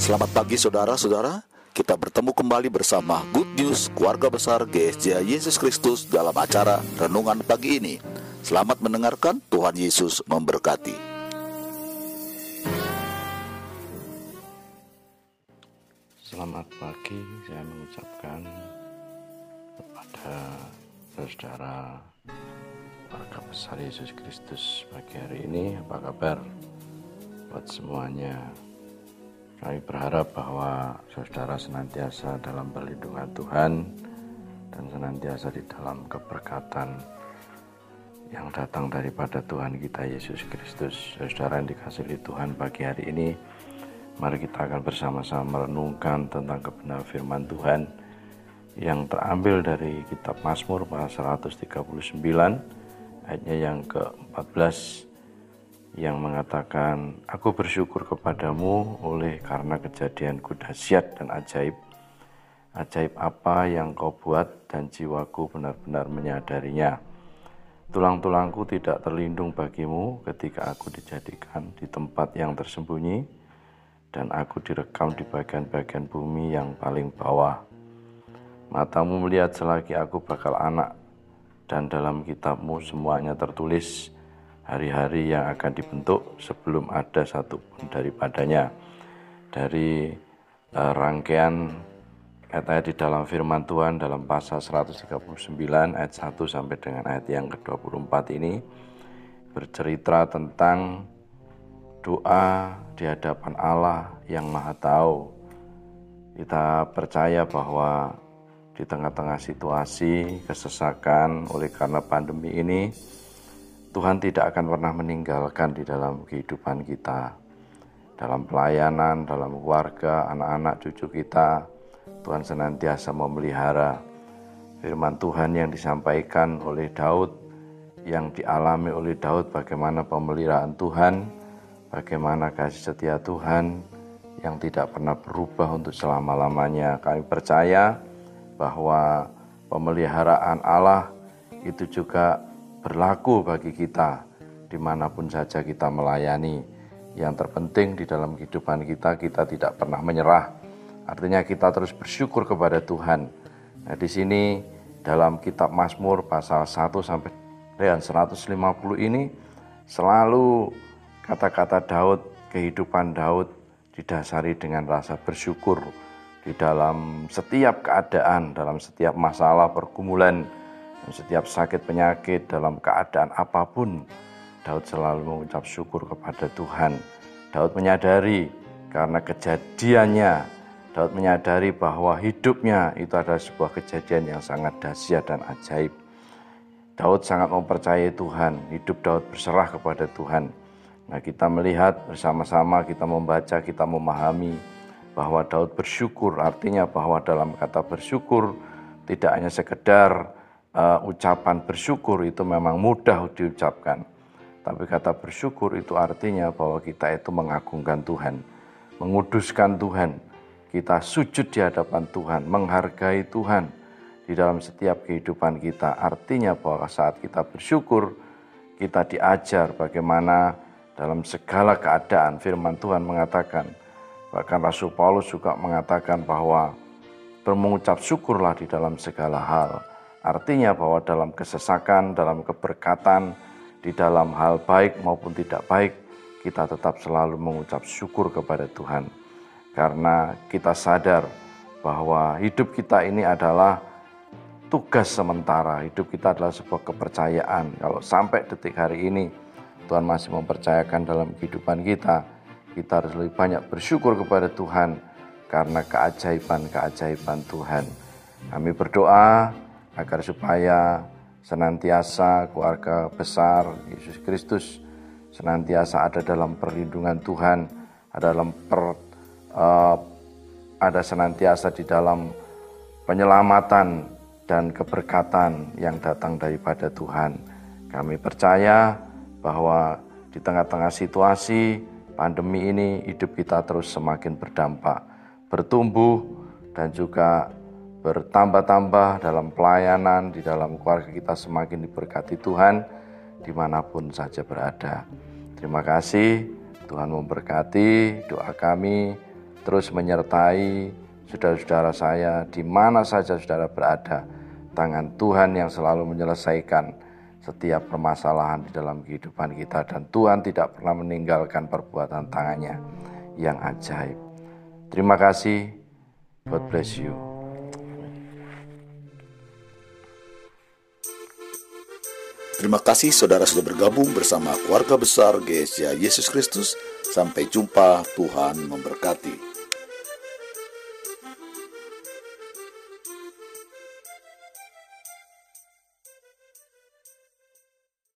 Selamat pagi saudara-saudara. Kita bertemu kembali bersama Good News Keluarga Besar GSJ Yesus Kristus dalam acara Renungan Pagi ini. Selamat mendengarkan, Tuhan Yesus memberkati. Selamat pagi, saya mengucapkan kepada saudara warga besar Yesus Kristus pagi hari ini. Apa kabar buat semuanya? Kami berharap bahwa saudara senantiasa dalam perlindungan Tuhan dan senantiasa di dalam keberkatan yang datang daripada Tuhan kita Yesus Kristus. Saudara yang dikasihi Tuhan pagi hari ini, mari kita akan bersama-sama merenungkan tentang kebenaran firman Tuhan yang terambil dari kitab Mazmur pasal 139 ayatnya yang ke-14 yang mengatakan, Aku bersyukur kepadamu oleh karena kejadianku dahsyat dan ajaib. Ajaib apa yang kau buat dan jiwaku benar-benar menyadarinya. Tulang-tulangku tidak terlindung bagimu ketika aku dijadikan di tempat yang tersembunyi dan aku direkam di bagian-bagian bumi yang paling bawah. Matamu melihat selagi aku bakal anak dan dalam kitabmu semuanya tertulis hari-hari yang akan dibentuk sebelum ada satupun daripadanya. Dari uh, rangkaian ayat-ayat di dalam firman Tuhan dalam pasal 139 ayat 1 sampai dengan ayat yang ke-24 ini bercerita tentang doa di hadapan Allah yang Maha Tahu. Kita percaya bahwa di tengah-tengah situasi kesesakan oleh karena pandemi ini, Tuhan tidak akan pernah meninggalkan di dalam kehidupan kita. Dalam pelayanan, dalam keluarga, anak-anak, cucu kita, Tuhan senantiasa memelihara firman Tuhan yang disampaikan oleh Daud, yang dialami oleh Daud bagaimana pemeliharaan Tuhan, bagaimana kasih setia Tuhan yang tidak pernah berubah untuk selama-lamanya. Kami percaya bahwa pemeliharaan Allah itu juga berlaku bagi kita di mana pun saja kita melayani. Yang terpenting di dalam kehidupan kita, kita tidak pernah menyerah. Artinya kita terus bersyukur kepada Tuhan. Nah di sini dalam kitab Mazmur pasal 1 sampai dengan 150 ini selalu kata-kata Daud, kehidupan Daud didasari dengan rasa bersyukur di dalam setiap keadaan, dalam setiap masalah pergumulan, setiap sakit penyakit dalam keadaan apa pun, Daud selalu mengucap syukur kepada Tuhan. Daud menyadari karena kejadiannya, Daud menyadari bahwa hidupnya itu adalah sebuah kejadian yang sangat dahsyat dan ajaib. Daud sangat mempercayai Tuhan, hidup Daud berserah kepada Tuhan. Nah kita melihat bersama-sama, kita membaca, kita memahami bahwa Daud bersyukur, artinya bahwa dalam kata bersyukur tidak hanya sekedar uh, ucapan bersyukur itu memang mudah diucapkan. Tapi kata bersyukur itu artinya bahwa kita itu mengagungkan Tuhan, menguduskan Tuhan. Kita sujud di hadapan Tuhan, menghargai Tuhan di dalam setiap kehidupan kita. Artinya bahwa saat kita bersyukur, kita diajar bagaimana dalam segala keadaan firman Tuhan mengatakan, bahkan Rasul Paulus juga mengatakan bahwa bermengucap syukurlah di dalam segala hal Artinya bahwa dalam kesesakan, dalam keberkatan, di dalam hal baik maupun tidak baik, kita tetap selalu mengucap syukur kepada Tuhan. Karena kita sadar bahwa hidup kita ini adalah tugas sementara, hidup kita adalah sebuah kepercayaan. Kalau sampai detik hari ini Tuhan masih mempercayakan dalam kehidupan kita, kita harus lebih banyak bersyukur kepada Tuhan karena keajaiban-keajaiban Tuhan. Kami berdoa agar supaya senantiasa keluarga besar Yesus Kristus senantiasa ada dalam perlindungan Tuhan, ada dalam per, uh, ada senantiasa di dalam penyelamatan dan keberkatan yang datang daripada Tuhan. Kami percaya bahwa di tengah-tengah situasi pandemi ini hidup kita terus semakin berdampak, bertumbuh dan juga bertambah-tambah dalam pelayanan, di dalam keluarga kita semakin diberkati Tuhan, di mana pun saja berada. Terima kasih, Tuhan memberkati doa kami, terus menyertai saudara-saudara saya di mana saja saudara berada. Tangan Tuhan yang selalu menyelesaikan setiap permasalahan di dalam kehidupan kita dan Tuhan tidak pernah meninggalkan perbuatan tangannya yang ajaib. Terima kasih. God bless you. Terima kasih saudara sudah bergabung bersama keluarga besar GSJ Yesus Kristus. Sampai jumpa, Tuhan memberkati.